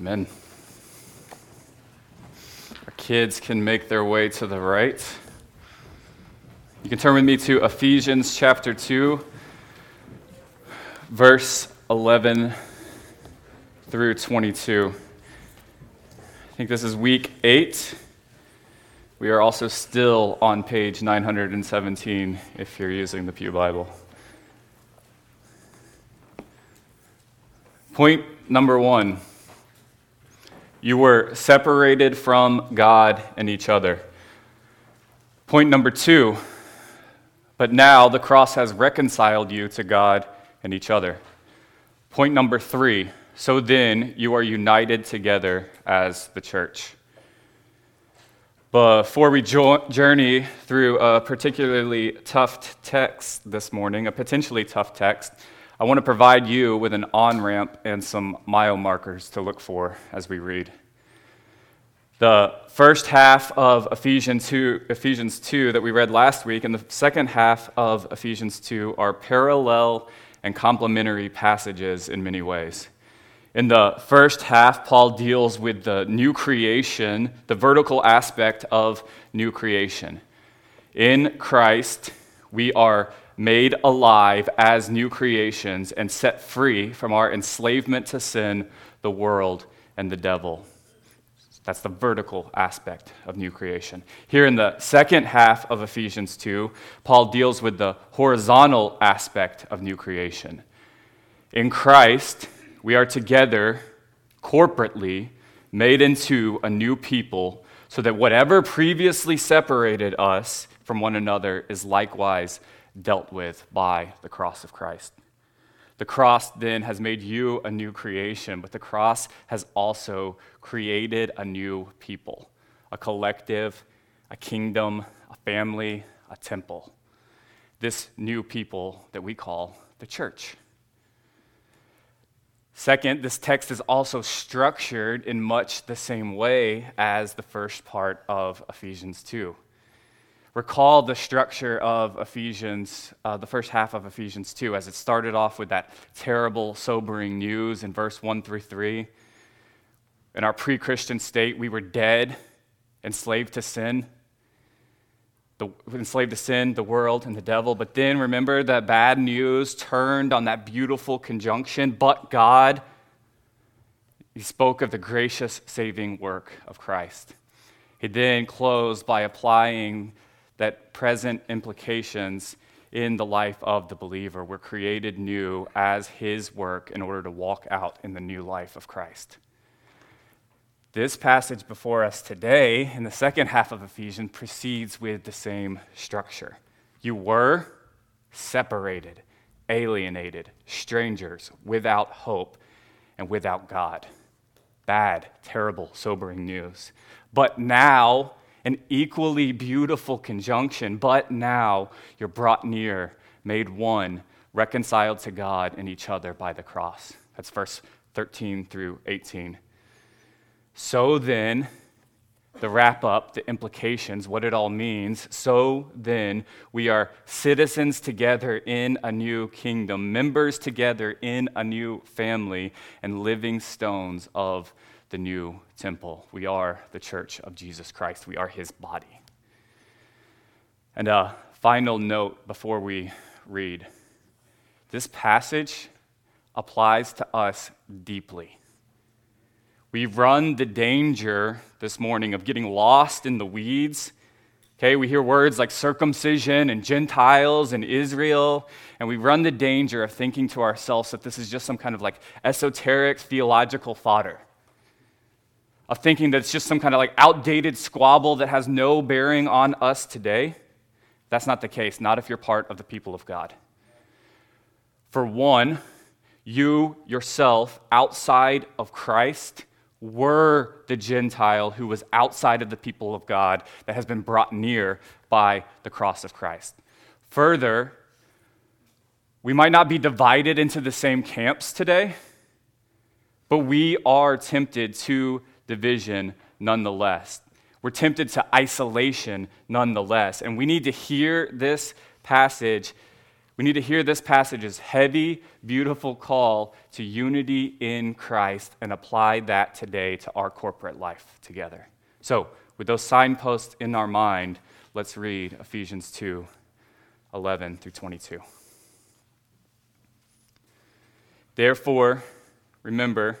Amen. Our kids can make their way to the right. You can turn with me to Ephesians chapter 2, verse 11 through 22. I think this is week 8. We are also still on page 917 if you're using the Pew Bible. Point number one you were separated from God and each other. Point number two, but now the cross has reconciled you to God and each other. Point number three, so then you are united together as the church. Before we jo- journey through a particularly tough text this morning, a potentially tough text, I want to provide you with an on ramp and some mile markers to look for as we read. The first half of Ephesians 2, Ephesians 2 that we read last week and the second half of Ephesians 2 are parallel and complementary passages in many ways. In the first half, Paul deals with the new creation, the vertical aspect of new creation. In Christ, we are made alive as new creations and set free from our enslavement to sin, the world, and the devil. That's the vertical aspect of new creation. Here in the second half of Ephesians 2, Paul deals with the horizontal aspect of new creation. In Christ, we are together corporately made into a new people so that whatever previously separated us from one another is likewise dealt with by the cross of Christ. The cross then has made you a new creation, but the cross has also created a new people, a collective, a kingdom, a family, a temple. This new people that we call the church. Second, this text is also structured in much the same way as the first part of Ephesians 2 recall the structure of Ephesians, uh, the first half of Ephesians 2, as it started off with that terrible, sobering news in verse 1 through 3. In our pre Christian state, we were dead, enslaved to sin, the, enslaved to sin, the world, and the devil. But then remember that bad news turned on that beautiful conjunction, but God. He spoke of the gracious saving work of Christ. He then closed by applying that present implications in the life of the believer. We're created new as his work in order to walk out in the new life of Christ. This passage before us today, in the second half of Ephesians, proceeds with the same structure. You were separated, alienated, strangers, without hope, and without God. Bad, terrible, sobering news. But now, an equally beautiful conjunction, but now you're brought near, made one, reconciled to God and each other by the cross. That's verse 13 through 18. So then, the wrap up, the implications, what it all means. So then, we are citizens together in a new kingdom, members together in a new family, and living stones of the new temple. We are the church of Jesus Christ, we are his body. And a final note before we read this passage applies to us deeply. We run the danger this morning of getting lost in the weeds. Okay, we hear words like circumcision and Gentiles and Israel, and we run the danger of thinking to ourselves that this is just some kind of like esoteric theological fodder of thinking that it's just some kind of like outdated squabble that has no bearing on us today. That's not the case, not if you're part of the people of God. For one, you yourself, outside of Christ, were the Gentile who was outside of the people of God that has been brought near by the cross of Christ. Further, we might not be divided into the same camps today, but we are tempted to division nonetheless. We're tempted to isolation nonetheless. And we need to hear this passage We need to hear this passage's heavy, beautiful call to unity in Christ and apply that today to our corporate life together. So, with those signposts in our mind, let's read Ephesians 2 11 through 22. Therefore, remember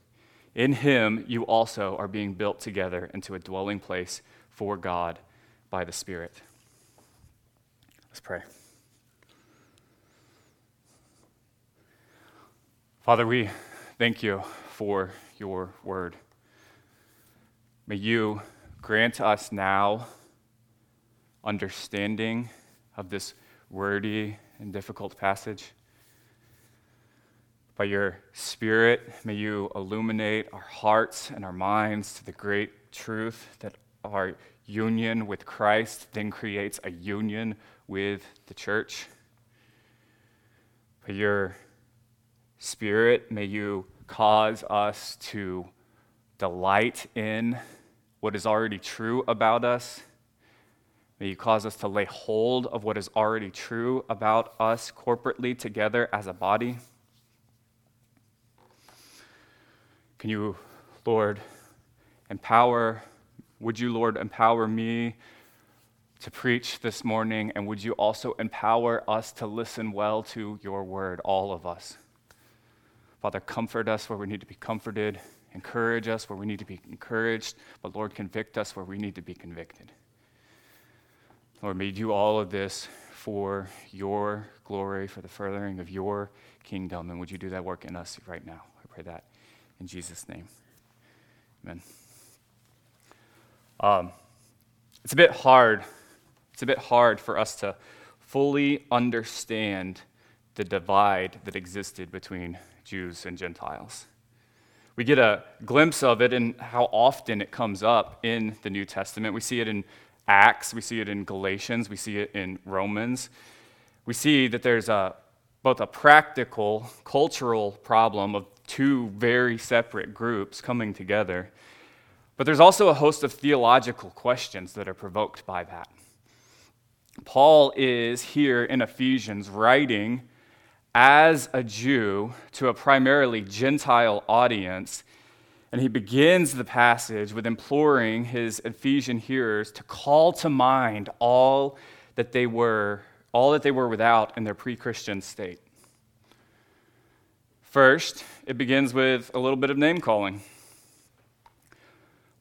In him you also are being built together into a dwelling place for God by the Spirit. Let's pray. Father, we thank you for your word. May you grant us now understanding of this wordy and difficult passage. By your Spirit, may you illuminate our hearts and our minds to the great truth that our union with Christ then creates a union with the church. By your Spirit, may you cause us to delight in what is already true about us. May you cause us to lay hold of what is already true about us corporately together as a body. Can you, Lord, empower, would you, Lord, empower me to preach this morning, and would you also empower us to listen well to your word, all of us? Father, comfort us where we need to be comforted, encourage us where we need to be encouraged, but Lord, convict us where we need to be convicted. Lord, may you do all of this for your glory, for the furthering of your kingdom. And would you do that work in us right now? I pray that in Jesus' name. Amen. Um, it's a bit hard. It's a bit hard for us to fully understand the divide that existed between Jews and Gentiles. We get a glimpse of it in how often it comes up in the New Testament. We see it in Acts, we see it in Galatians, we see it in Romans. We see that there's a, both a practical, cultural problem of two very separate groups coming together, but there's also a host of theological questions that are provoked by that. Paul is here in Ephesians writing as a Jew to a primarily Gentile audience. And he begins the passage with imploring his Ephesian hearers to call to mind all that they were, all that they were without in their pre-Christian state. First, it begins with a little bit of name calling.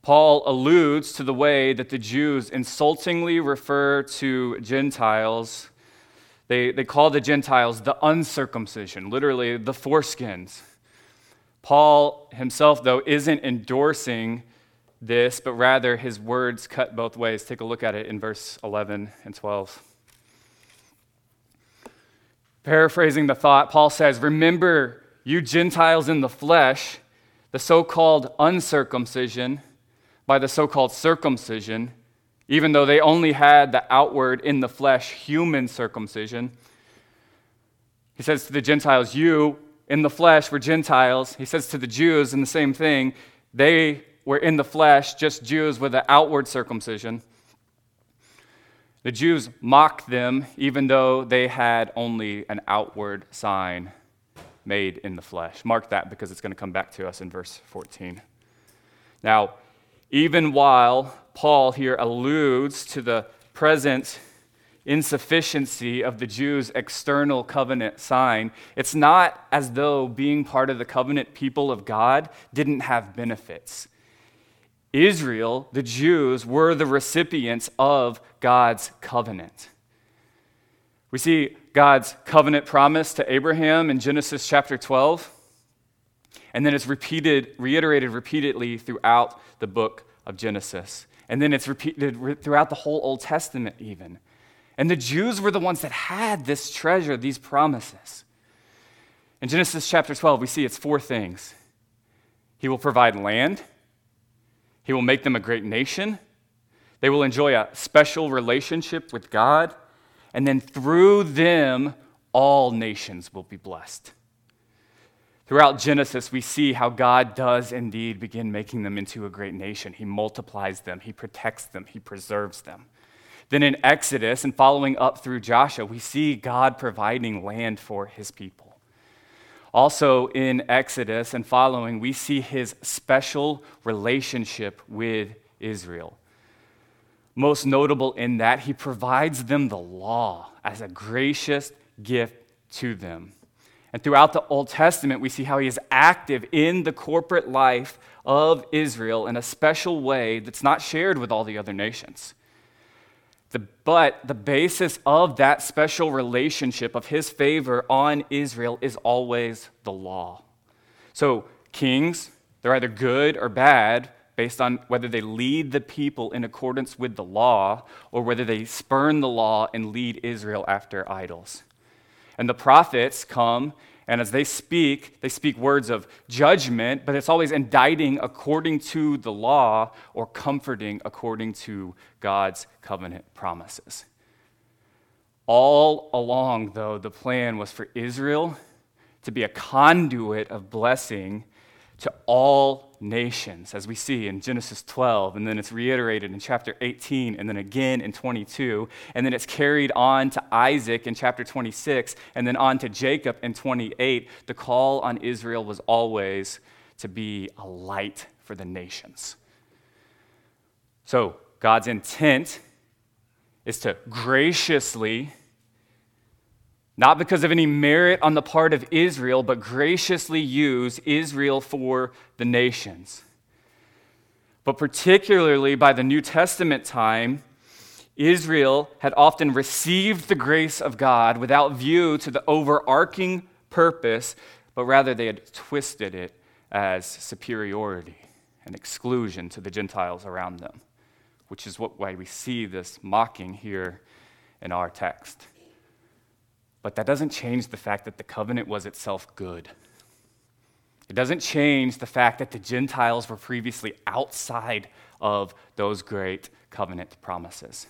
Paul alludes to the way that the Jews insultingly refer to Gentiles they, they call the Gentiles the uncircumcision, literally the foreskins. Paul himself, though, isn't endorsing this, but rather his words cut both ways. Take a look at it in verse 11 and 12. Paraphrasing the thought, Paul says, Remember, you Gentiles in the flesh, the so called uncircumcision by the so called circumcision even though they only had the outward in the flesh human circumcision. He says to the Gentiles, You, in the flesh were Gentiles. He says to the Jews in the same thing. They were in the flesh, just Jews with an outward circumcision. The Jews mocked them, even though they had only an outward sign made in the flesh. Mark that because it's going to come back to us in verse 14. Now, even while Paul here alludes to the present insufficiency of the Jews' external covenant sign, it's not as though being part of the covenant people of God didn't have benefits. Israel, the Jews, were the recipients of God's covenant. We see God's covenant promise to Abraham in Genesis chapter 12, and then it's repeated, reiterated repeatedly throughout the book of Genesis. And then it's repeated throughout the whole Old Testament, even. And the Jews were the ones that had this treasure, these promises. In Genesis chapter 12, we see it's four things He will provide land, He will make them a great nation, they will enjoy a special relationship with God, and then through them, all nations will be blessed. Throughout Genesis, we see how God does indeed begin making them into a great nation. He multiplies them, He protects them, He preserves them. Then in Exodus and following up through Joshua, we see God providing land for His people. Also in Exodus and following, we see His special relationship with Israel. Most notable in that, He provides them the law as a gracious gift to them. And throughout the Old Testament, we see how he is active in the corporate life of Israel in a special way that's not shared with all the other nations. The, but the basis of that special relationship of his favor on Israel is always the law. So, kings, they're either good or bad based on whether they lead the people in accordance with the law or whether they spurn the law and lead Israel after idols. And the prophets come, and as they speak, they speak words of judgment, but it's always indicting according to the law or comforting according to God's covenant promises. All along, though, the plan was for Israel to be a conduit of blessing to all nations, as we see in Genesis 12, and then it's reiterated in chapter 18, and then again in 22, and then it's carried on to Isaac in chapter 26, and then on to Jacob in 28. The call on Israel was always to be a light for the nations. So, God's intent is to graciously not because of any merit on the part of Israel, but graciously use Israel for the nations. But particularly by the New Testament time, Israel had often received the grace of God without view to the overarching purpose, but rather they had twisted it as superiority and exclusion to the Gentiles around them, which is what, why we see this mocking here in our text. But that doesn't change the fact that the covenant was itself good. It doesn't change the fact that the Gentiles were previously outside of those great covenant promises.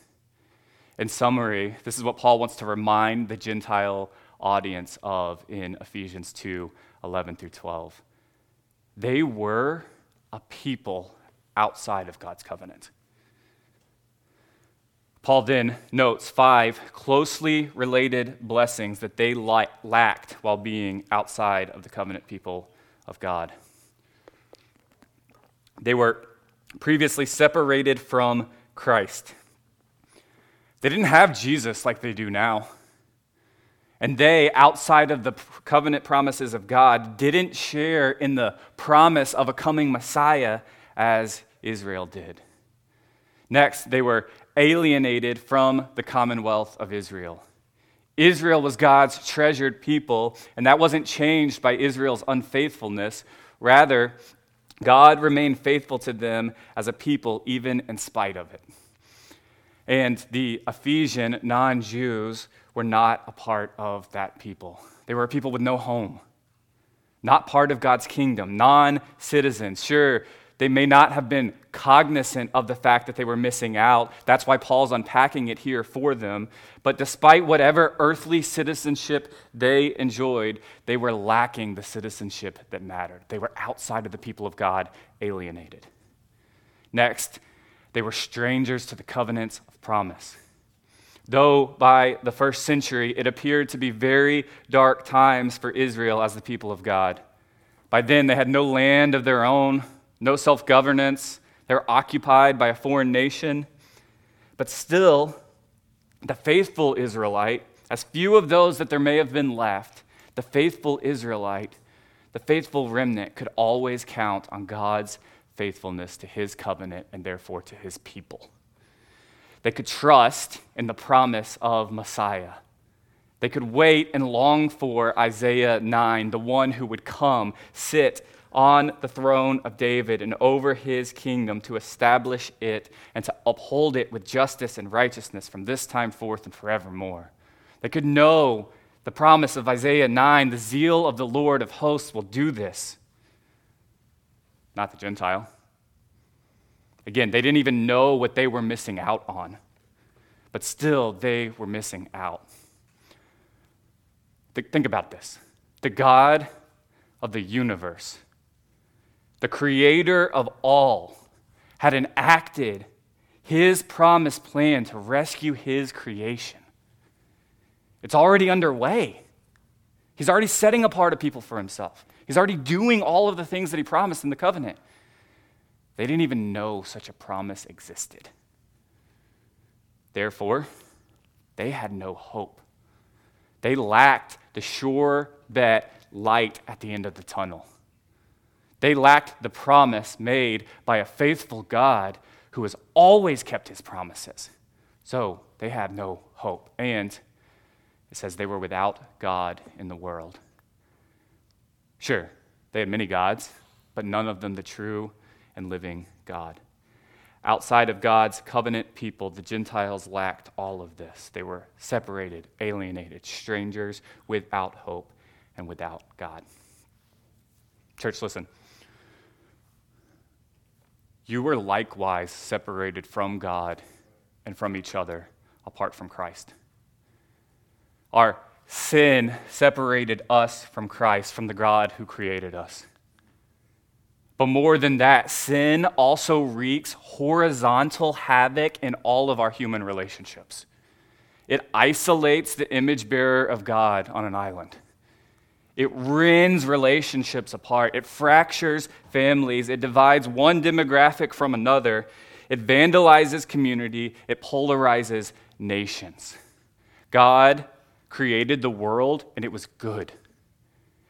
In summary, this is what Paul wants to remind the Gentile audience of in Ephesians 2 11 through 12. They were a people outside of God's covenant. Paul then notes five closely related blessings that they lacked while being outside of the covenant people of God. They were previously separated from Christ. They didn't have Jesus like they do now. And they, outside of the covenant promises of God, didn't share in the promise of a coming Messiah as Israel did. Next, they were alienated from the commonwealth of Israel. Israel was God's treasured people, and that wasn't changed by Israel's unfaithfulness. Rather, God remained faithful to them as a people, even in spite of it. And the Ephesian non Jews were not a part of that people. They were a people with no home, not part of God's kingdom, non citizens. Sure, They may not have been cognizant of the fact that they were missing out. That's why Paul's unpacking it here for them. But despite whatever earthly citizenship they enjoyed, they were lacking the citizenship that mattered. They were outside of the people of God, alienated. Next, they were strangers to the covenants of promise. Though by the first century it appeared to be very dark times for Israel as the people of God. By then, they had no land of their own, no self governance. They're occupied by a foreign nation. But still, the faithful Israelite, as few of those that there may have been left, the faithful Israelite, the faithful remnant could always count on God's faithfulness to his covenant and therefore to his people. They could trust in the promise of Messiah. They could wait and long for Isaiah 9, the one who would come, sit on the throne of David and over his kingdom to establish it and to uphold it with justice and righteousness from this time forth and forevermore. They could know the promise of Isaiah 9 the zeal of the Lord of hosts will do this. Not the Gentile. Again, they didn't even know what they were missing out on, but still they were missing out. Think about this the God of the universe the creator of all, had enacted his promised plan to rescue his creation. It's already underway. He's already setting apart a people for himself. He's already doing all of the things that he promised in the covenant. They didn't even know such a promise existed. Therefore, they had no hope. They lacked the sure bet light at the end of the tunnel. They lacked the promise made by a faithful God who has always kept his promises. So they had no hope. And it says they were without God in the world. Sure, they had many gods, but none of them the true and living God. Outside of God's covenant people, the Gentiles lacked all of this. They were separated, alienated, strangers without hope and without God. Church, listen. You were likewise separated from God and from each other apart from Christ. Our sin separated us from Christ, from the God who created us. But more than that, sin also wreaks horizontal havoc in all of our human relationships. It isolates the image bearer of God on an island. It rends relationships apart. It fractures families. It divides one demographic from another. It vandalizes community. It polarizes nations. God created the world, and it was good.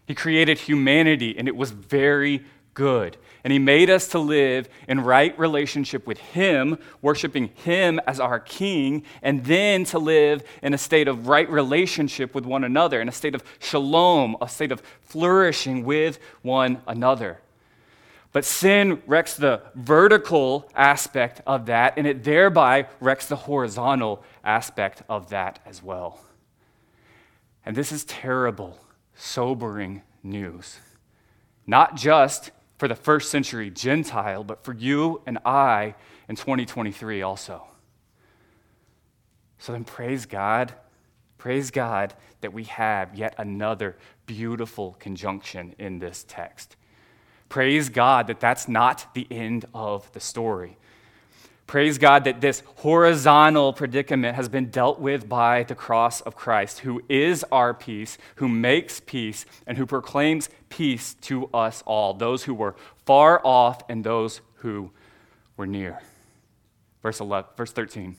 He created humanity, and it was very good. And He made us to live in right relationship with Him, worshiping Him as our King, and then to live in a state of right relationship with one another, in a state of shalom, a state of flourishing with one another. But sin wrecks the vertical aspect of that, and it thereby wrecks the horizontal aspect of that as well. And this is terrible, sobering news. Not just for the first century Gentile, but for you and I in 2023 also. So then, praise God. Praise God that we have yet another beautiful conjunction in this text. Praise God that that's not the end of the story. Praise God that this horizontal predicament has been dealt with by the cross of Christ, who is our peace, who makes peace, and who proclaims peace to us all, those who were far off and those who were near. Verse 11, verse 13.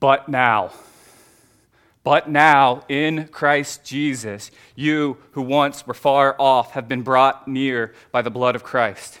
But now, but now in Christ Jesus, you who once were far off have been brought near by the blood of Christ.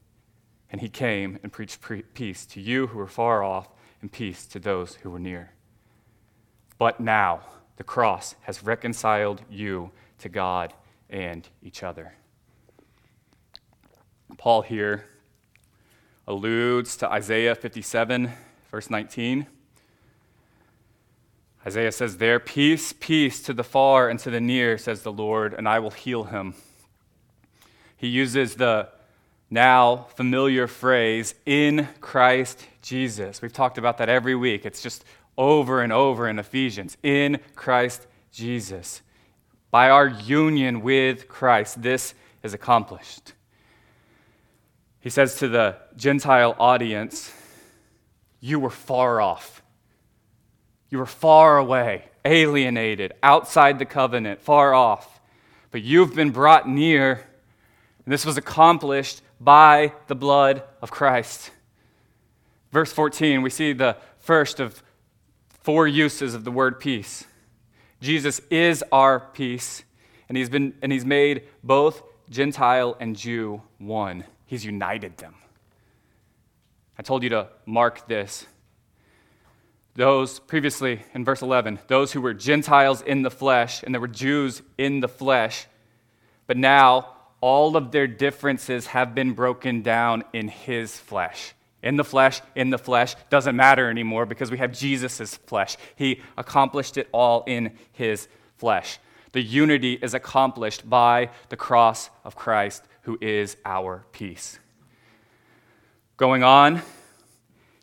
And he came and preached pre- peace to you who were far off and peace to those who were near. But now the cross has reconciled you to God and each other. Paul here alludes to Isaiah 57, verse 19. Isaiah says, There, peace, peace to the far and to the near, says the Lord, and I will heal him. He uses the now familiar phrase, in Christ Jesus. We've talked about that every week. It's just over and over in Ephesians. In Christ Jesus. By our union with Christ, this is accomplished. He says to the Gentile audience, You were far off. You were far away, alienated, outside the covenant, far off. But you've been brought near, and this was accomplished by the blood of Christ. Verse 14, we see the first of four uses of the word peace. Jesus is our peace, and he's, been, and he's made both Gentile and Jew one. He's united them. I told you to mark this. Those previously in verse 11, those who were Gentiles in the flesh, and there were Jews in the flesh, but now all of their differences have been broken down in his flesh. In the flesh, in the flesh, doesn't matter anymore because we have Jesus' flesh. He accomplished it all in his flesh. The unity is accomplished by the cross of Christ, who is our peace. Going on,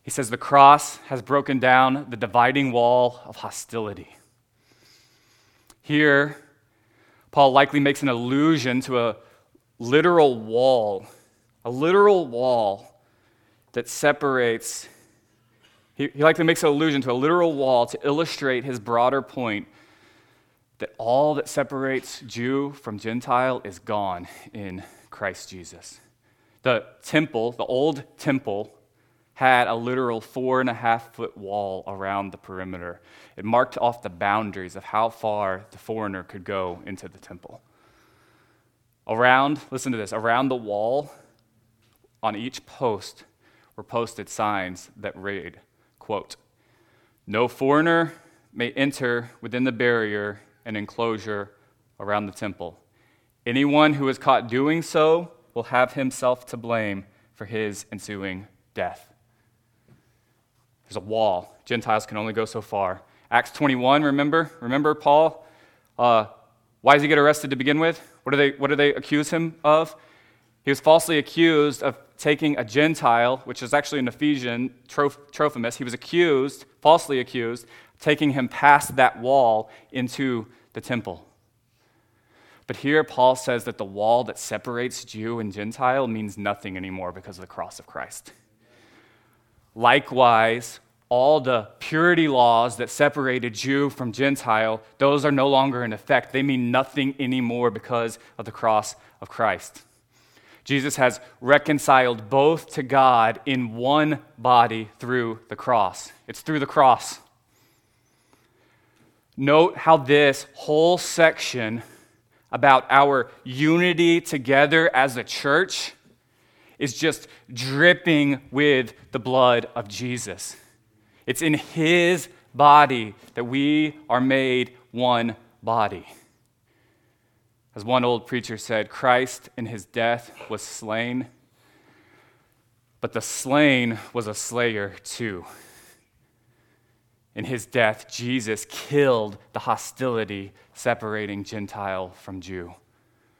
he says the cross has broken down the dividing wall of hostility. Here, Paul likely makes an allusion to a literal wall, a literal wall that separates. He, he likely makes an allusion to a literal wall to illustrate his broader point that all that separates Jew from Gentile is gone in Christ Jesus. The temple, the old temple, had a literal four and a half foot wall around the perimeter. It marked off the boundaries of how far the foreigner could go into the temple. Around, listen to this, around the wall, on each post were posted signs that read, quote, No foreigner may enter within the barrier and enclosure around the temple. Anyone who is caught doing so will have himself to blame for his ensuing death. There's a wall. Gentiles can only go so far. Acts 21, remember? Remember Paul? Uh, why does he get arrested to begin with? What do they, what do they accuse him of? He was falsely accused of taking a Gentile, which is actually an Ephesian, Trophimus. He was accused, falsely accused, taking him past that wall into the temple. But here, Paul says that the wall that separates Jew and Gentile means nothing anymore because of the cross of Christ. Likewise, all the purity laws that separated Jew from Gentile, those are no longer in effect. They mean nothing anymore because of the cross of Christ. Jesus has reconciled both to God in one body through the cross. It's through the cross. Note how this whole section about our unity together as a church is just dripping with the blood of Jesus. It's in his body that we are made one body. As one old preacher said, Christ in his death was slain, but the slain was a slayer too. In his death, Jesus killed the hostility separating Gentile from Jew.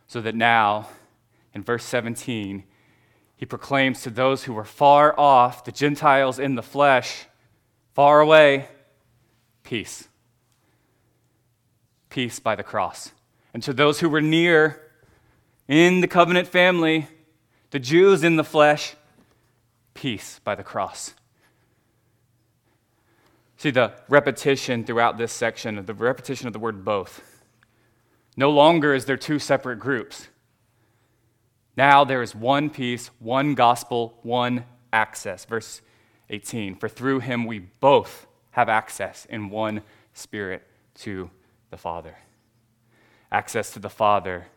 So that now, in verse 17, he proclaims to those who were far off, the Gentiles in the flesh, Far away, peace. Peace by the cross. And to those who were near in the covenant family, the Jews in the flesh, peace by the cross. See the repetition throughout this section, the repetition of the word both. No longer is there two separate groups. Now there is one peace, one gospel, one access. Verse 18. For through him we both have access in one spirit to the Father. Access to the Father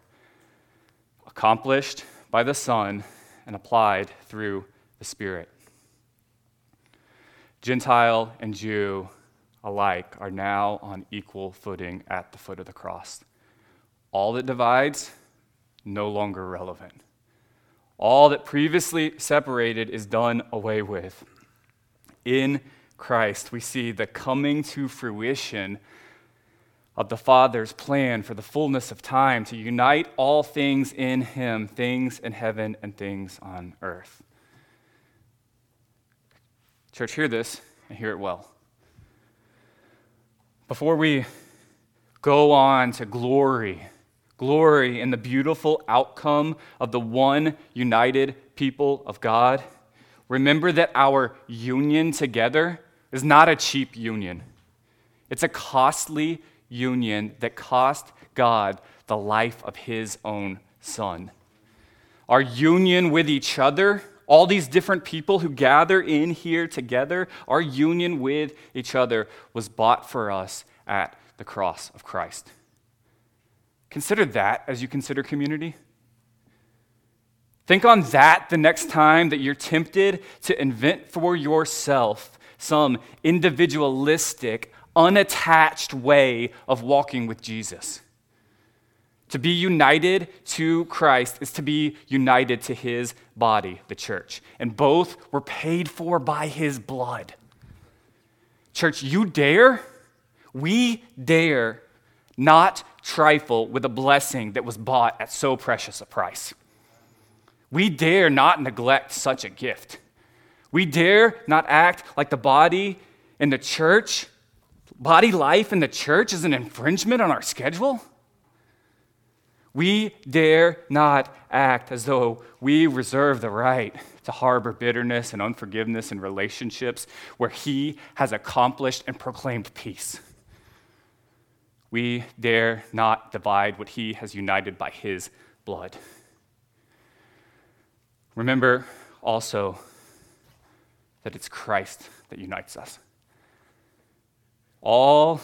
accomplished by the Son and applied through the Spirit. Gentile and Jew alike are now on equal footing at the foot of the cross. All that divides, no longer relevant. All that previously separated is done away with. In Christ, we see the coming to fruition of the Father's plan for the fullness of time to unite all things in Him, things in heaven and things on earth. Church, hear this and hear it well. Before we go on to glory, glory in the beautiful outcome of the one united people of God, remember that our union together is not a cheap union. It's a costly union that cost God the life of his own son. Our union with each other, all these different people who gather in here together, our union with each other was bought for us at the cross of Christ. Consider that as you consider community. Think on that the next time that you're tempted to invent for yourself some individualistic, unattached way of walking with Jesus. To be united to Christ is to be united to his body, the church. And both were paid for by his blood. Church, you dare, we dare not trifle with a blessing that was bought at so precious a price. We dare not neglect such a gift. We dare not act like the body in the church body life in the church is an infringement on our schedule? We dare not act as though we reserve the right to harbor bitterness and unforgiveness in relationships where He has accomplished and proclaimed peace. We dare not divide what He has united by His blood. Remember also that it's Christ that unites us. All,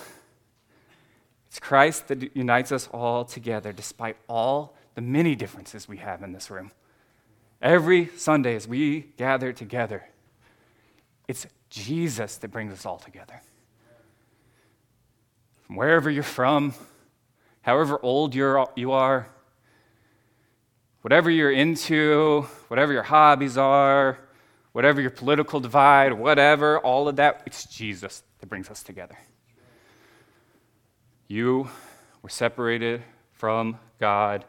it's Christ that unites us all together despite all the many differences we have in this room. Every Sunday, as we gather together, it's Jesus that brings us all together. From wherever you're from, however old you're, you are, whatever you're into, whatever your hobbies are, whatever your political divide, whatever, all of that, it's Jesus that brings us together. You were separated from God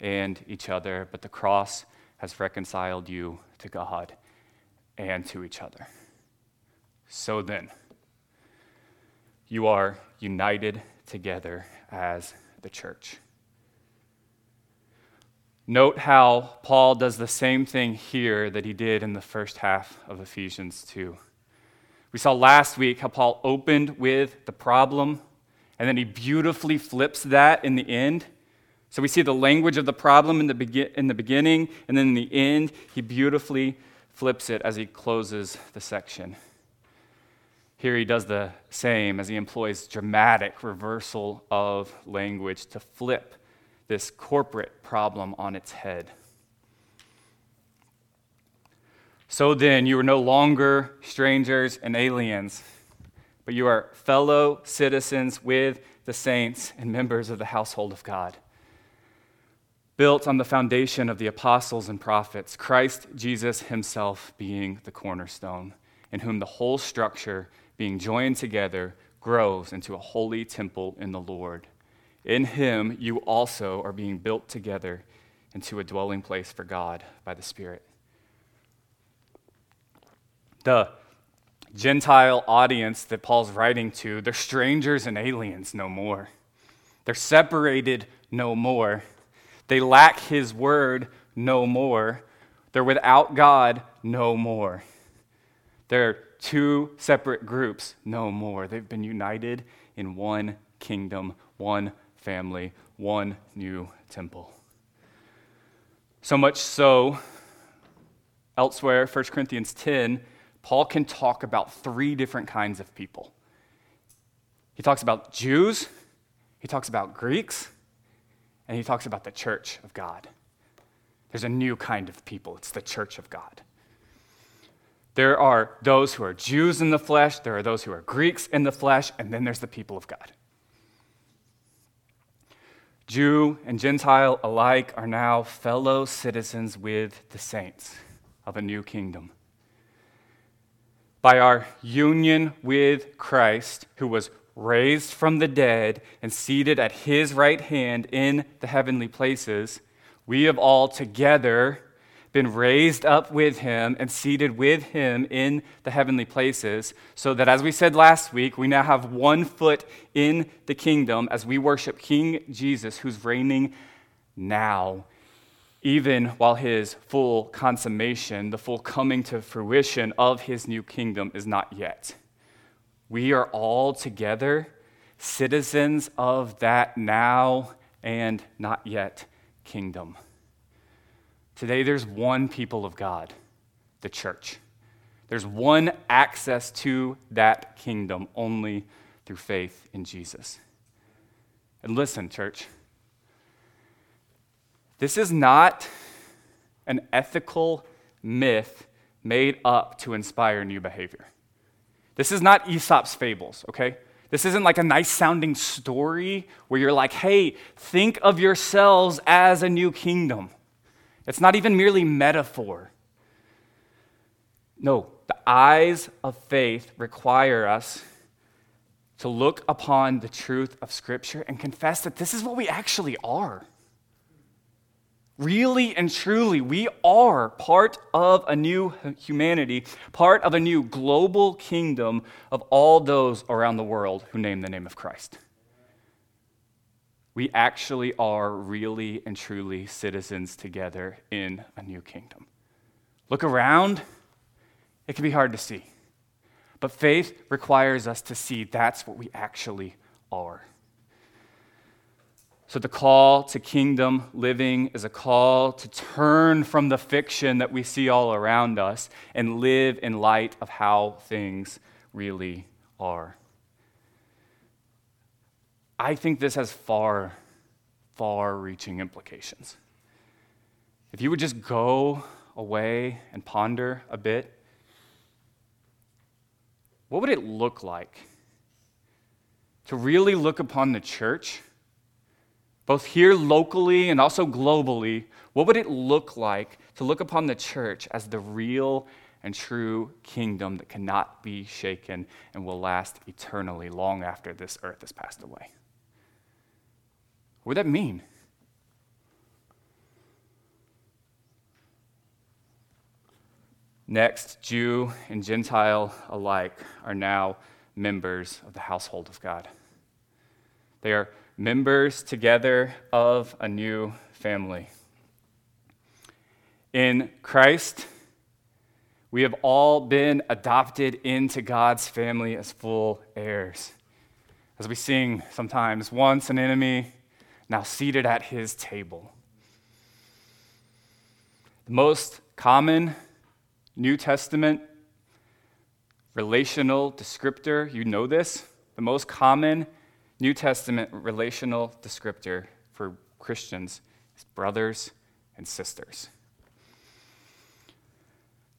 and each other, but the cross has reconciled you to God and to each other. So then, you are united together as the church. Note how Paul does the same thing here that he did in the first half of Ephesians 2. We saw last week how Paul opened with the problem and then he beautifully flips that in the end. So we see the language of the problem in the, be- in the beginning, and then in the end, he beautifully flips it as he closes the section. Here he does the same as he employs dramatic reversal of language to flip this corporate problem on its head. So then, you are no longer strangers and aliens but you are fellow citizens with the saints and members of the household of God. Built on the foundation of the apostles and prophets, Christ Jesus himself being the cornerstone, in whom the whole structure, being joined together, grows into a holy temple in the Lord. In him you also are being built together into a dwelling place for God by the Spirit. The Gentile audience that Paul's writing to, they're strangers and aliens no more. They're separated no more. They lack his word no more. They're without God no more. They're two separate groups no more. They've been united in one kingdom, one family, one new temple. So much so, elsewhere, 1 Corinthians 10 Paul can talk about three different kinds of people. He talks about Jews, he talks about Greeks, and he talks about the church of God. There's a new kind of people, it's the church of God. There are those who are Jews in the flesh, there are those who are Greeks in the flesh, and then there's the people of God. Jew and Gentile alike are now fellow citizens with the saints of a new kingdom. By our union with Christ, who was raised from the dead and seated at his right hand in the heavenly places, we have all together been raised up with him and seated with him in the heavenly places, so that as we said last week, we now have one foot in the kingdom as we worship King Jesus, who's reigning now, even while his full consummation, the full coming to fruition of his new kingdom is not yet. We are all together citizens of that now and not yet kingdom. Today, there's one people of God, the church. There's one access to that kingdom only through faith in Jesus. And listen, church, this is not an ethical myth made up to inspire new behavior. This is not Aesop's fables, okay? This isn't like a nice sounding story where you're like, hey, think of yourselves as a new kingdom. It's not even merely metaphor. No, the eyes of faith require us to look upon the truth of Scripture and confess that this is what we actually are. Really and truly, we are part of a new humanity, part of a new global kingdom of all those around the world who name the name of Christ we actually are really and truly citizens together in a new kingdom. Look around, it can be hard to see. But faith requires us to see that's what we actually are. So, the call to kingdom living is a call to turn from the fiction that we see all around us and live in light of how things really are. I think this has far, far reaching implications. If you would just go away and ponder a bit, what would it look like to really look upon the church, both here locally and also globally? What would it look like to look upon the church as the real and true kingdom that cannot be shaken and will last eternally long after this earth has passed away? What would that mean? Next, Jew and Gentile alike are now members of the household of God. They are members together of a new family. In Christ, we have all been adopted into God's family as full heirs. As we sing sometimes, once an enemy, now seated at his table. The most common New Testament relational descriptor, you know this, the most common New Testament relational descriptor for Christians is brothers and sisters.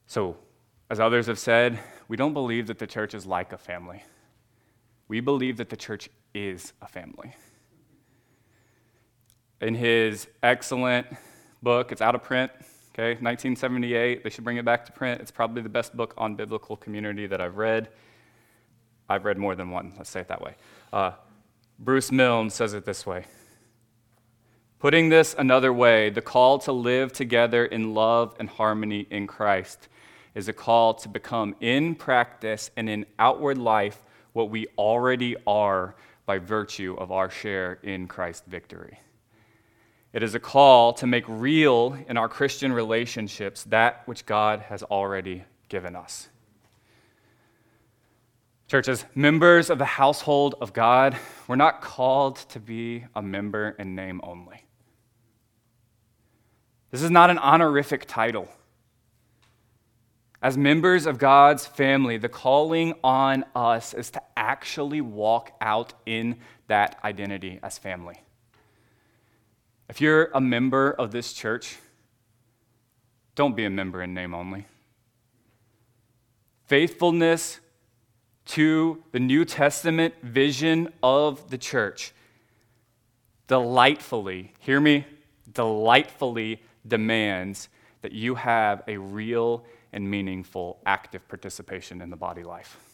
So, as others have said, we don't believe that the church is like a family. We believe that the church is a family in his excellent book. It's out of print, okay, 1978. They should bring it back to print. It's probably the best book on biblical community that I've read. I've read more than one, let's say it that way. Uh, Bruce Milne says it this way Putting this another way, the call to live together in love and harmony in Christ is a call to become in practice and in outward life what we already are by virtue of our share in Christ's victory. It is a call to make real in our Christian relationships that which God has already given us. Church, as members of the household of God, we're not called to be a member in name only. This is not an honorific title. As members of God's family, the calling on us is to actually walk out in that identity as family. If you're a member of this church, don't be a member in name only. faithfulness to the New Testament vision of the church delightfully, hear me, delightfully demands that you have a real and meaningful active participation in the body life.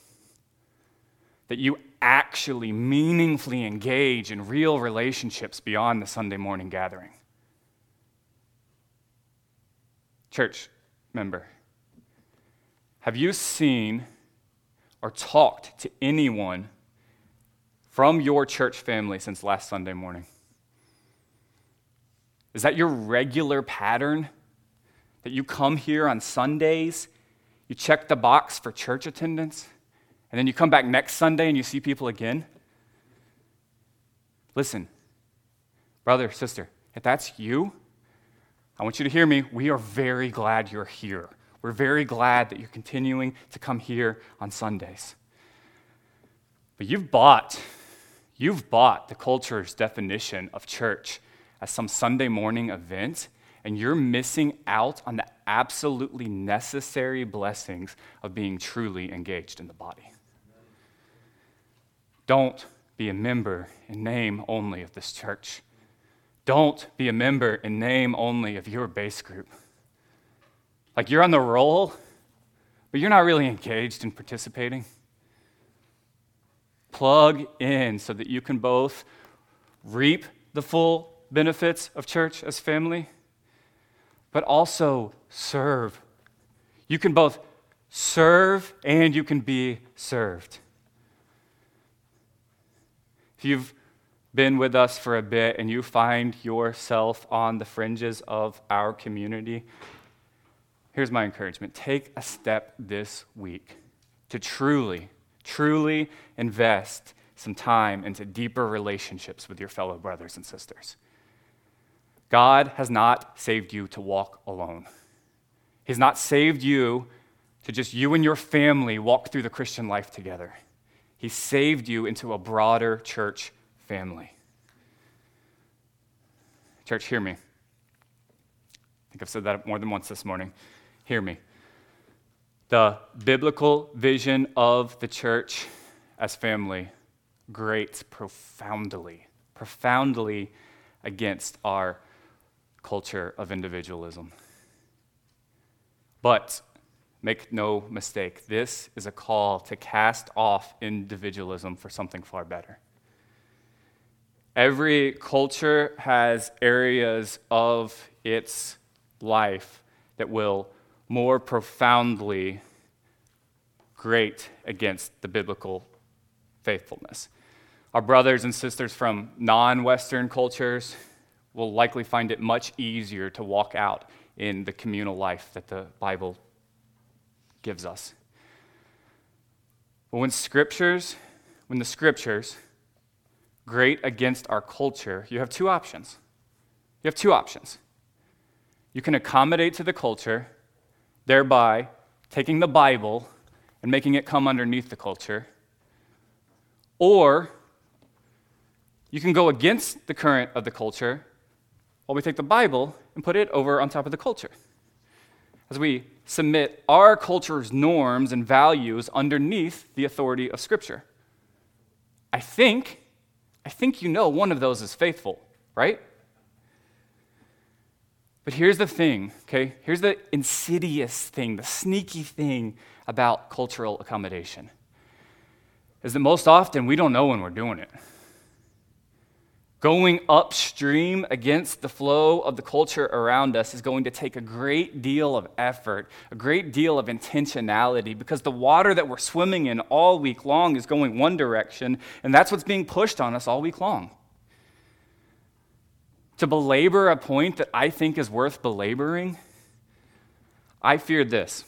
That you actually meaningfully engage in real relationships beyond the Sunday morning gathering. Church member, have you seen or talked to anyone from your church family since last Sunday morning? Is that your regular pattern? That you come here on Sundays, you check the box for church attendance, and then you come back next Sunday and you see people again? Listen, brother, sister, if that's you, I want you to hear me. We are very glad you're here. We're very glad that you're continuing to come here on Sundays. But you've bought, you've bought the culture's definition of church as some Sunday morning event, and you're missing out on the absolutely necessary blessings of being truly engaged in the body. Don't be a member in name only of this church. Don't be a member in name only of your base group. Like you're on the roll, but you're not really engaged in participating. Plug in so that you can both reap the full benefits of church as family, but also serve. You can both serve and you can be served. You've been with us for a bit and you find yourself on the fringes of our community, here's my encouragement take a step this week to truly, truly invest some time into deeper relationships with your fellow brothers and sisters. God has not saved you to walk alone. He's not saved you to just you and your family walk through the Christian life together. He saved you into a broader church family. Church, hear me. I think I've said that more than once this morning. Hear me. The biblical vision of the church as family grates profoundly, profoundly against our culture of individualism. But make no mistake, this is a call to cast off individualism for something far better. Every culture has areas of its life that will more profoundly grate against the biblical faithfulness. Our brothers and sisters from non Western cultures, will likely find it much easier to walk out in the communal life that the Bible gives us. But when scriptures, when the scriptures grate against our culture, you have two options. You have two options. You can accommodate to the culture, thereby taking the Bible and making it come underneath the culture. Or you can go against the current of the culture while we take the Bible and put it over on top of the culture. As we submit our culture's norms and values underneath the authority of Scripture. I think, I think you know one of those is faithful, right? But here's the thing, okay? Here's the insidious thing, the sneaky thing about cultural accommodation is that most often we don't know when we're doing it going upstream against the flow of the culture around us is going to take a great deal of effort, a great deal of intentionality, because the water that we're swimming in all week long is going one direction, and that's what's being pushed on us all week long. To belabor a point that I think is worth belaboring, I feared this.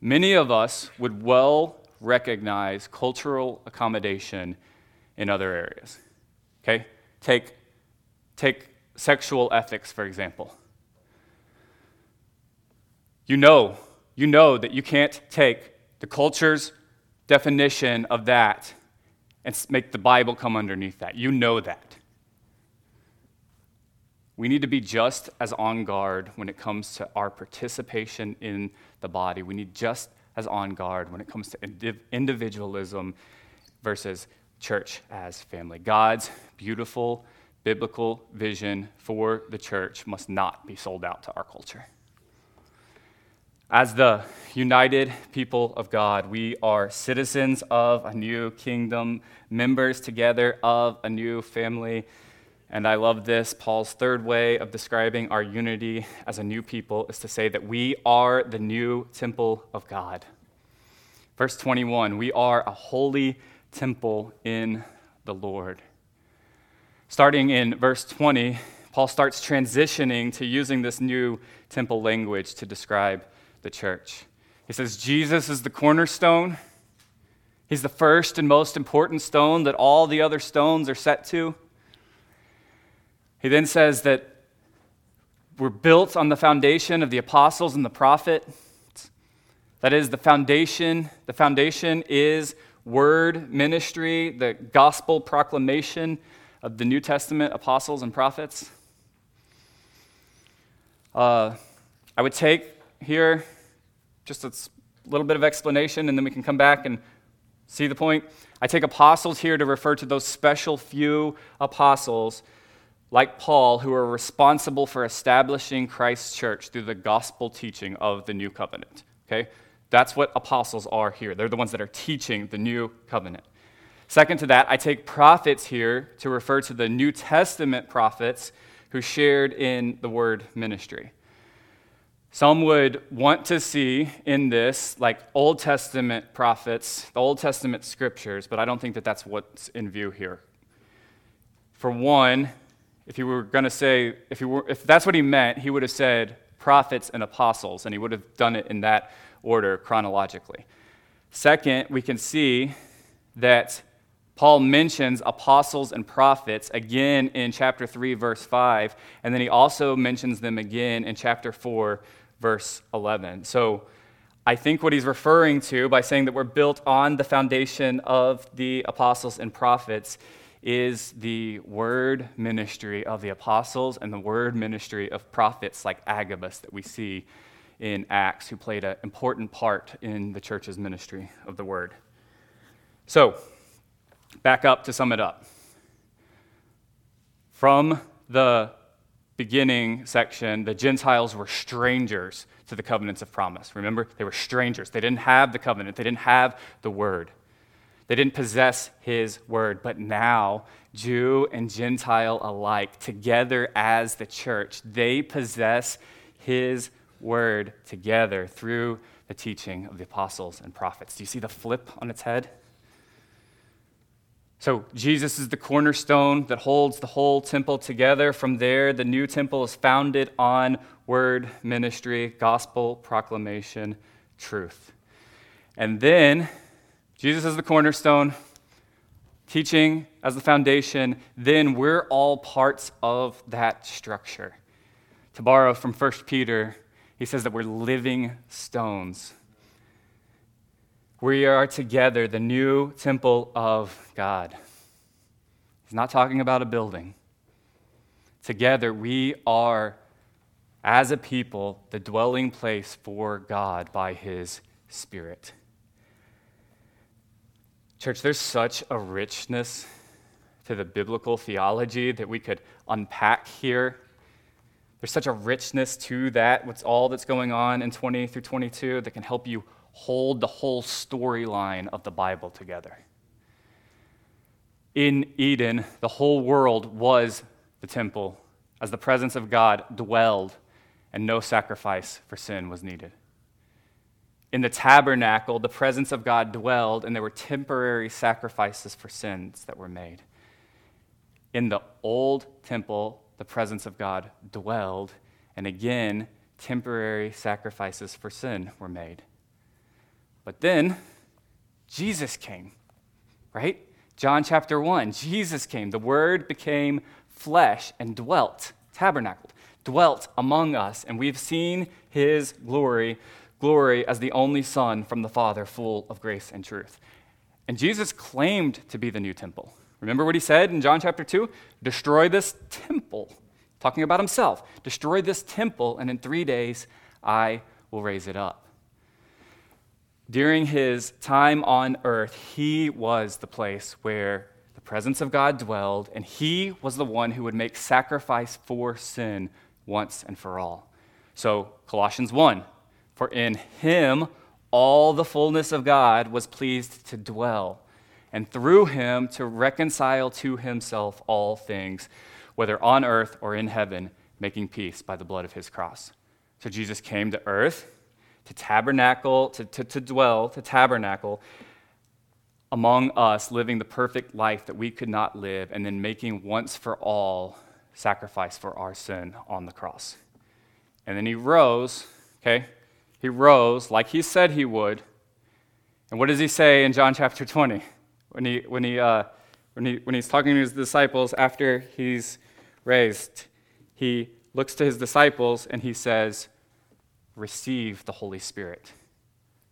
Many of us would well recognize cultural accommodation in other areas. Okay? Take, take sexual ethics, for example. You know, you know that you can't take the culture's definition of that and make the Bible come underneath that. You know that. We need to be just as on guard when it comes to our participation in the body. We need just as on guard when it comes to indiv- individualism versus church as family. God's beautiful biblical vision for the church must not be sold out to our culture. As the united people of God, we are citizens of a new kingdom, members together of a new family. And I love this. Paul's third way of describing our unity as a new people is to say that we are the new temple of God. Verse 21 we are a holy temple in the Lord. Starting in verse 20, Paul starts transitioning to using this new temple language to describe the church. He says, Jesus is the cornerstone. He's the first and most important stone that all the other stones are set to. He then says that we're built on the foundation of the apostles and the prophets. That is, the foundation. The foundation is word ministry, the gospel proclamation of the New Testament apostles and prophets. Uh, I would take here just a little bit of explanation, and then we can come back and see the point. I take apostles here to refer to those special few apostles like Paul who are responsible for establishing Christ's church through the gospel teaching of the new covenant. Okay? That's what apostles are here. They're the ones that are teaching the new covenant. Second to that, I take prophets here to refer to the New Testament prophets who shared in the word ministry. Some would want to see in this like Old Testament prophets, the Old Testament scriptures, but I don't think that that's what's in view here. For one, if you were going to say, if, were, if that's what he meant, he would have said prophets and apostles, and he would have done it in that order chronologically. Second, we can see that Paul mentions apostles and prophets again in chapter 3, verse 5, and then he also mentions them again in chapter 4, verse 11. So I think what he's referring to by saying that we're built on the foundation of the apostles and prophets is the word ministry of the apostles and the word ministry of prophets like Agabus that we see in Acts, who played an important part in the church's ministry of the word. So, back up to sum it up. From the beginning section, the Gentiles were strangers to the covenants of promise. Remember? They were strangers. They didn't have the covenant, they didn't have the word. They didn't possess his word. But now, Jew and Gentile alike, together as the church, they possess his word together through the teaching of the apostles and prophets. Do you see the flip on its head? So, Jesus is the cornerstone that holds the whole temple together. From there, the new temple is founded on word ministry, gospel proclamation, truth. And then, Jesus is the cornerstone, teaching as the foundation. Then, we're all parts of that structure. To borrow from 1 Peter, he says that we're living stones we are together, the new temple of God. He's not talking about a building. Together, we are, as a people, the dwelling place for God by His Spirit. Church, there's such a richness to the biblical theology that we could unpack here. There's such a richness to that, what's all that's going on in 20 through 22 that can help you hold the whole storyline of the Bible together. In Eden, the whole world was the temple as the presence of God dwelled and no sacrifice for sin was needed. In the tabernacle, the presence of God dwelled and there were temporary sacrifices for sins that were made. In the old temple, the presence of God dwelled and again, temporary sacrifices for sin were made. But then Jesus came, right? John chapter 1, Jesus came. The Word became flesh and dwelt, tabernacled, dwelt among us, and we've seen his glory, glory as the only Son from the Father, full of grace and truth. And Jesus claimed to be the new temple. Remember what he said in John chapter 2? Destroy this temple, talking about himself. Destroy this temple, and in three days I will raise it up. During his time on earth, he was the place where the presence of God dwelled, and he was the one who would make sacrifice for sin once and for all. So, Colossians 1 For in him all the fullness of God was pleased to dwell, and through him to reconcile to himself all things, whether on earth or in heaven, making peace by the blood of his cross. So, Jesus came to earth to tabernacle, to, to, to dwell, to tabernacle among us, living the perfect life that we could not live, and then making once for all sacrifice for our sin on the cross. And then he rose, okay? He rose like he said he would. And what does he say in John chapter 20? When, he, when, he, uh, when, he, when he's talking to his disciples after he's raised, he looks to his disciples and he says, Receive the Holy Spirit.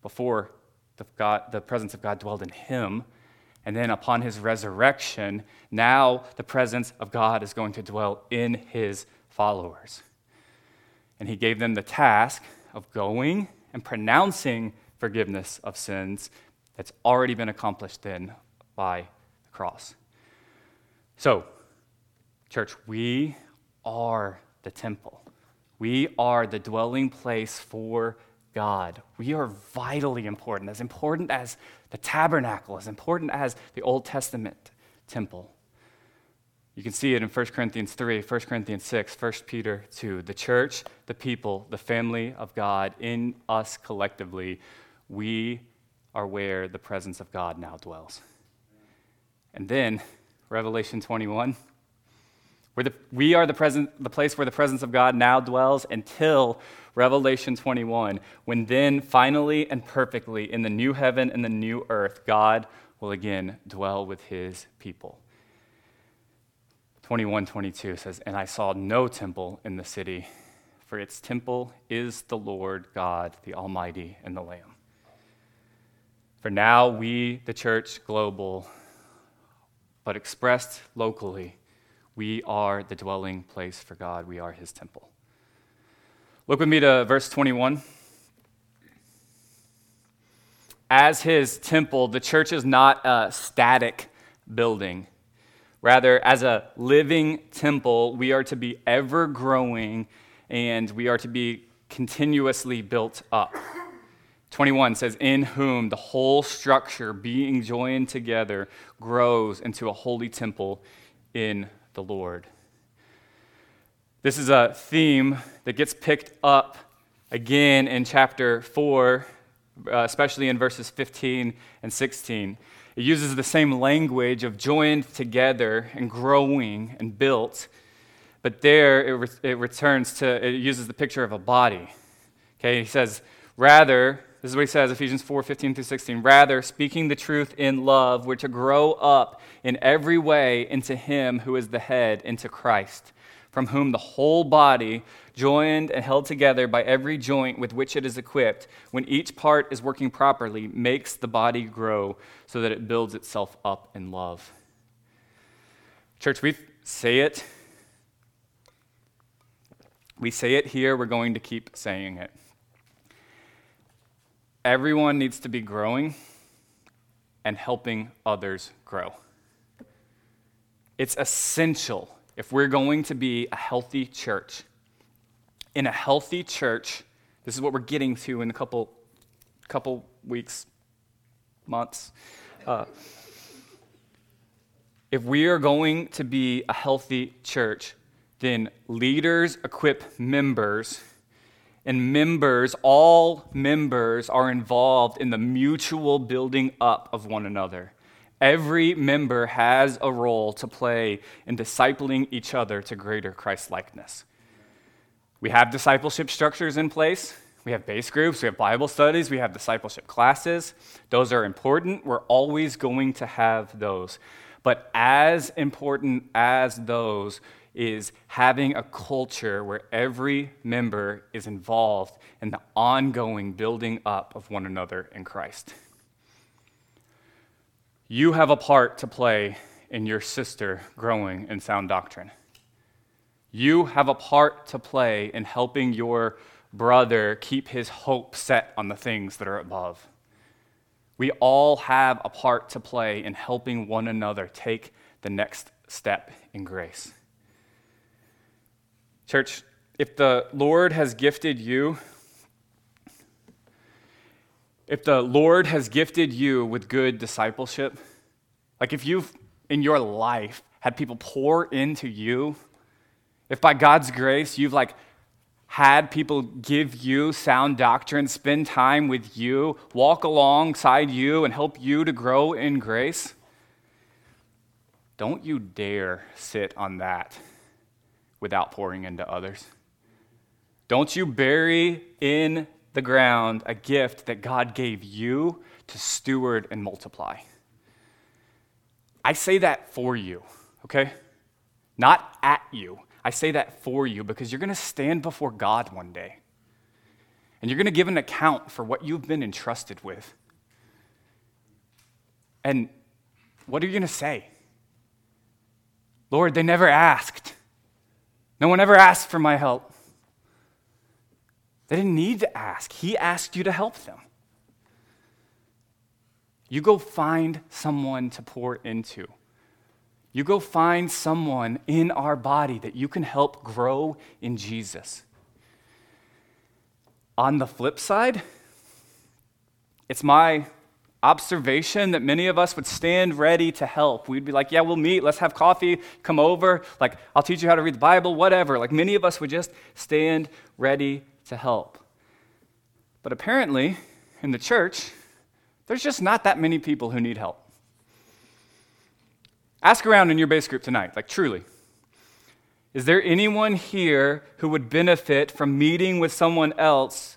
Before the, God, the presence of God dwelled in him, and then upon his resurrection, now the presence of God is going to dwell in his followers. And he gave them the task of going and pronouncing forgiveness of sins that's already been accomplished then by the cross. So, church, we are the temple. We are the dwelling place for God. We are vitally important, as important as the tabernacle, as important as the Old Testament temple. You can see it in 1 Corinthians 3, 1 Corinthians 6, 1 Peter 2. The church, the people, the family of God, in us collectively, we are where the presence of God now dwells. And then, Revelation 21, where the, we are the, present, the place where the presence of God now dwells until Revelation 21, when then finally and perfectly in the new heaven and the new earth, God will again dwell with his people. 21 22 says, And I saw no temple in the city, for its temple is the Lord God, the Almighty, and the Lamb. For now, we, the church global, but expressed locally, we are the dwelling place for God. We are his temple. Look with me to verse 21. As his temple, the church is not a static building. Rather, as a living temple, we are to be ever growing and we are to be continuously built up. 21 says, In whom the whole structure, being joined together, grows into a holy temple in the Lord. This is a theme that gets picked up again in chapter 4, uh, especially in verses 15 and 16. It uses the same language of joined together and growing and built, but there it, re- it returns to, it uses the picture of a body. Okay, he says, rather, this is what he says, Ephesians 4 15 through 16. Rather, speaking the truth in love, we're to grow up in every way into him who is the head, into Christ, from whom the whole body, joined and held together by every joint with which it is equipped, when each part is working properly, makes the body grow so that it builds itself up in love. Church, we say it. We say it here, we're going to keep saying it. Everyone needs to be growing and helping others grow. It's essential if we're going to be a healthy church in a healthy church, this is what we're getting to in a couple, couple weeks, months. Uh, if we are going to be a healthy church, then leaders equip members, and members, all members, are involved in the mutual building up of one another. Every member has a role to play in discipling each other to greater Christ likeness. We have discipleship structures in place. We have base groups, we have Bible studies, we have discipleship classes. Those are important. We're always going to have those. But as important as those is having a culture where every member is involved in the ongoing building up of one another in Christ. You have a part to play in your sister growing in sound doctrine. You have a part to play in helping your brother keep his hope set on the things that are above. We all have a part to play in helping one another take the next step in grace. Church, if the Lord has gifted you, if the Lord has gifted you with good discipleship, like if you've in your life had people pour into you, if by God's grace you've like had people give you sound doctrine, spend time with you, walk alongside you, and help you to grow in grace, don't you dare sit on that without pouring into others. Don't you bury in the ground a gift that God gave you to steward and multiply. I say that for you, okay? Not at you. I say that for you because you're going to stand before God one day. And you're going to give an account for what you've been entrusted with. And what are you going to say? Lord, they never asked. No one ever asked for my help. They didn't need to ask, He asked you to help them. You go find someone to pour into. You go find someone in our body that you can help grow in Jesus. On the flip side, it's my observation that many of us would stand ready to help. We'd be like, yeah, we'll meet, let's have coffee, come over, like, I'll teach you how to read the Bible, whatever. Like, many of us would just stand ready to help. But apparently, in the church, there's just not that many people who need help. Ask around in your base group tonight, like truly. Is there anyone here who would benefit from meeting with someone else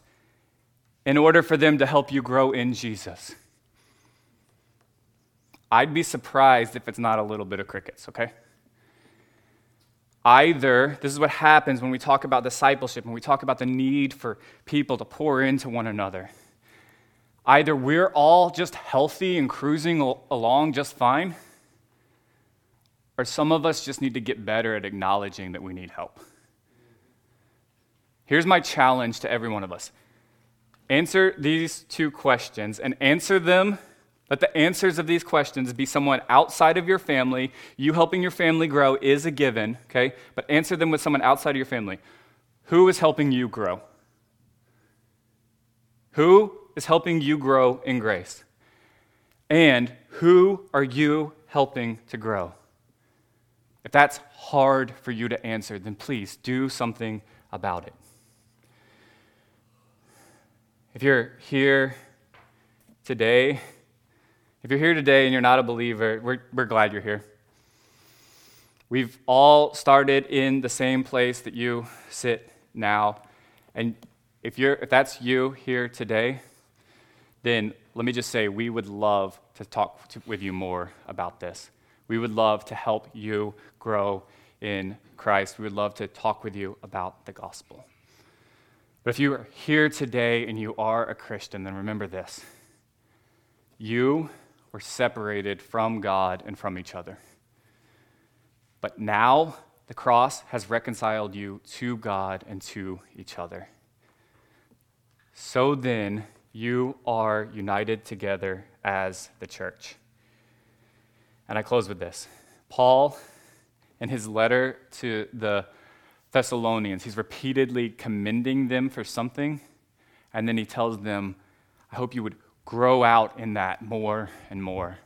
in order for them to help you grow in Jesus? I'd be surprised if it's not a little bit of crickets, okay? Either, this is what happens when we talk about discipleship, when we talk about the need for people to pour into one another. Either we're all just healthy and cruising along just fine, or some of us just need to get better at acknowledging that we need help. Here's my challenge to every one of us answer these two questions and answer them let the answers of these questions be someone outside of your family. You helping your family grow is a given, okay? But answer them with someone outside of your family. Who is helping you grow? Who is helping you grow in grace? And who are you helping to grow? If that's hard for you to answer, then please do something about it. If you're here today if you're here today and you're not a believer, we're, we're glad you're here. We've all started in the same place that you sit now. And if, you're, if that's you here today, then let me just say we would love to talk to, with you more about this. We would love to help you grow in Christ. We would love to talk with you about the gospel. But if you are here today and you are a Christian, then remember this. You were separated from God and from each other. But now the cross has reconciled you to God and to each other. So then, you are united together as the church. And I close with this. Paul, in his letter to the Thessalonians, he's repeatedly commending them for something, and then he tells them, I hope you would grow out in that more and more.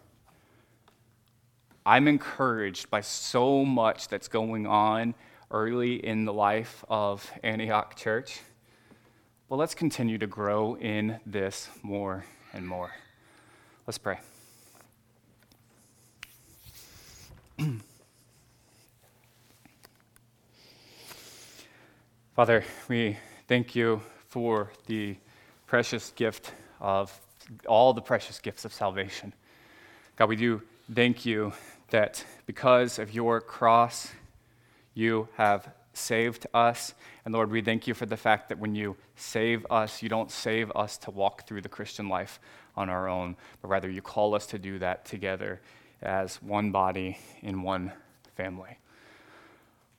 I'm encouraged by so much that's going on early in the life of Antioch Church. Well, let's continue to grow in this more and more. Let's pray. Father, we thank you for the precious gift of all the precious gifts of salvation. God, we do thank you that because of your cross, you have saved us. And Lord, we thank you for the fact that when you save us, you don't save us to walk through the Christian life on our own, but rather you call us to do that together as one body in one family.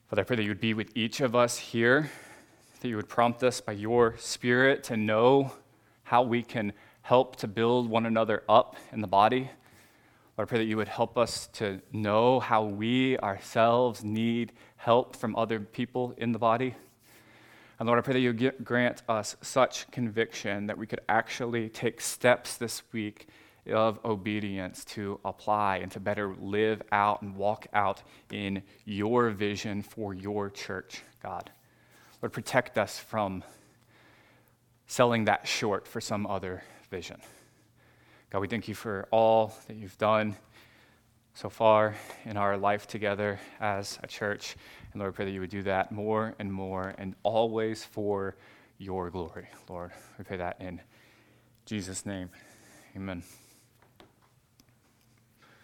Father, I pray that you would be with each of us here, that you would prompt us by your Spirit to know how we can help to build one another up in the body. Lord, I pray that you would help us to know how we ourselves need help from other people in the body. And Lord, I pray that you grant us such conviction that we could actually take steps this week of obedience to apply and to better live out and walk out in your vision for your church, God. Lord, protect us from selling that short for some other vision. God, we thank you for all that you've done so far in our life together as a church. And Lord, I pray that you would do that more and more and always for your glory. Lord, we pray that in Jesus' name. Amen.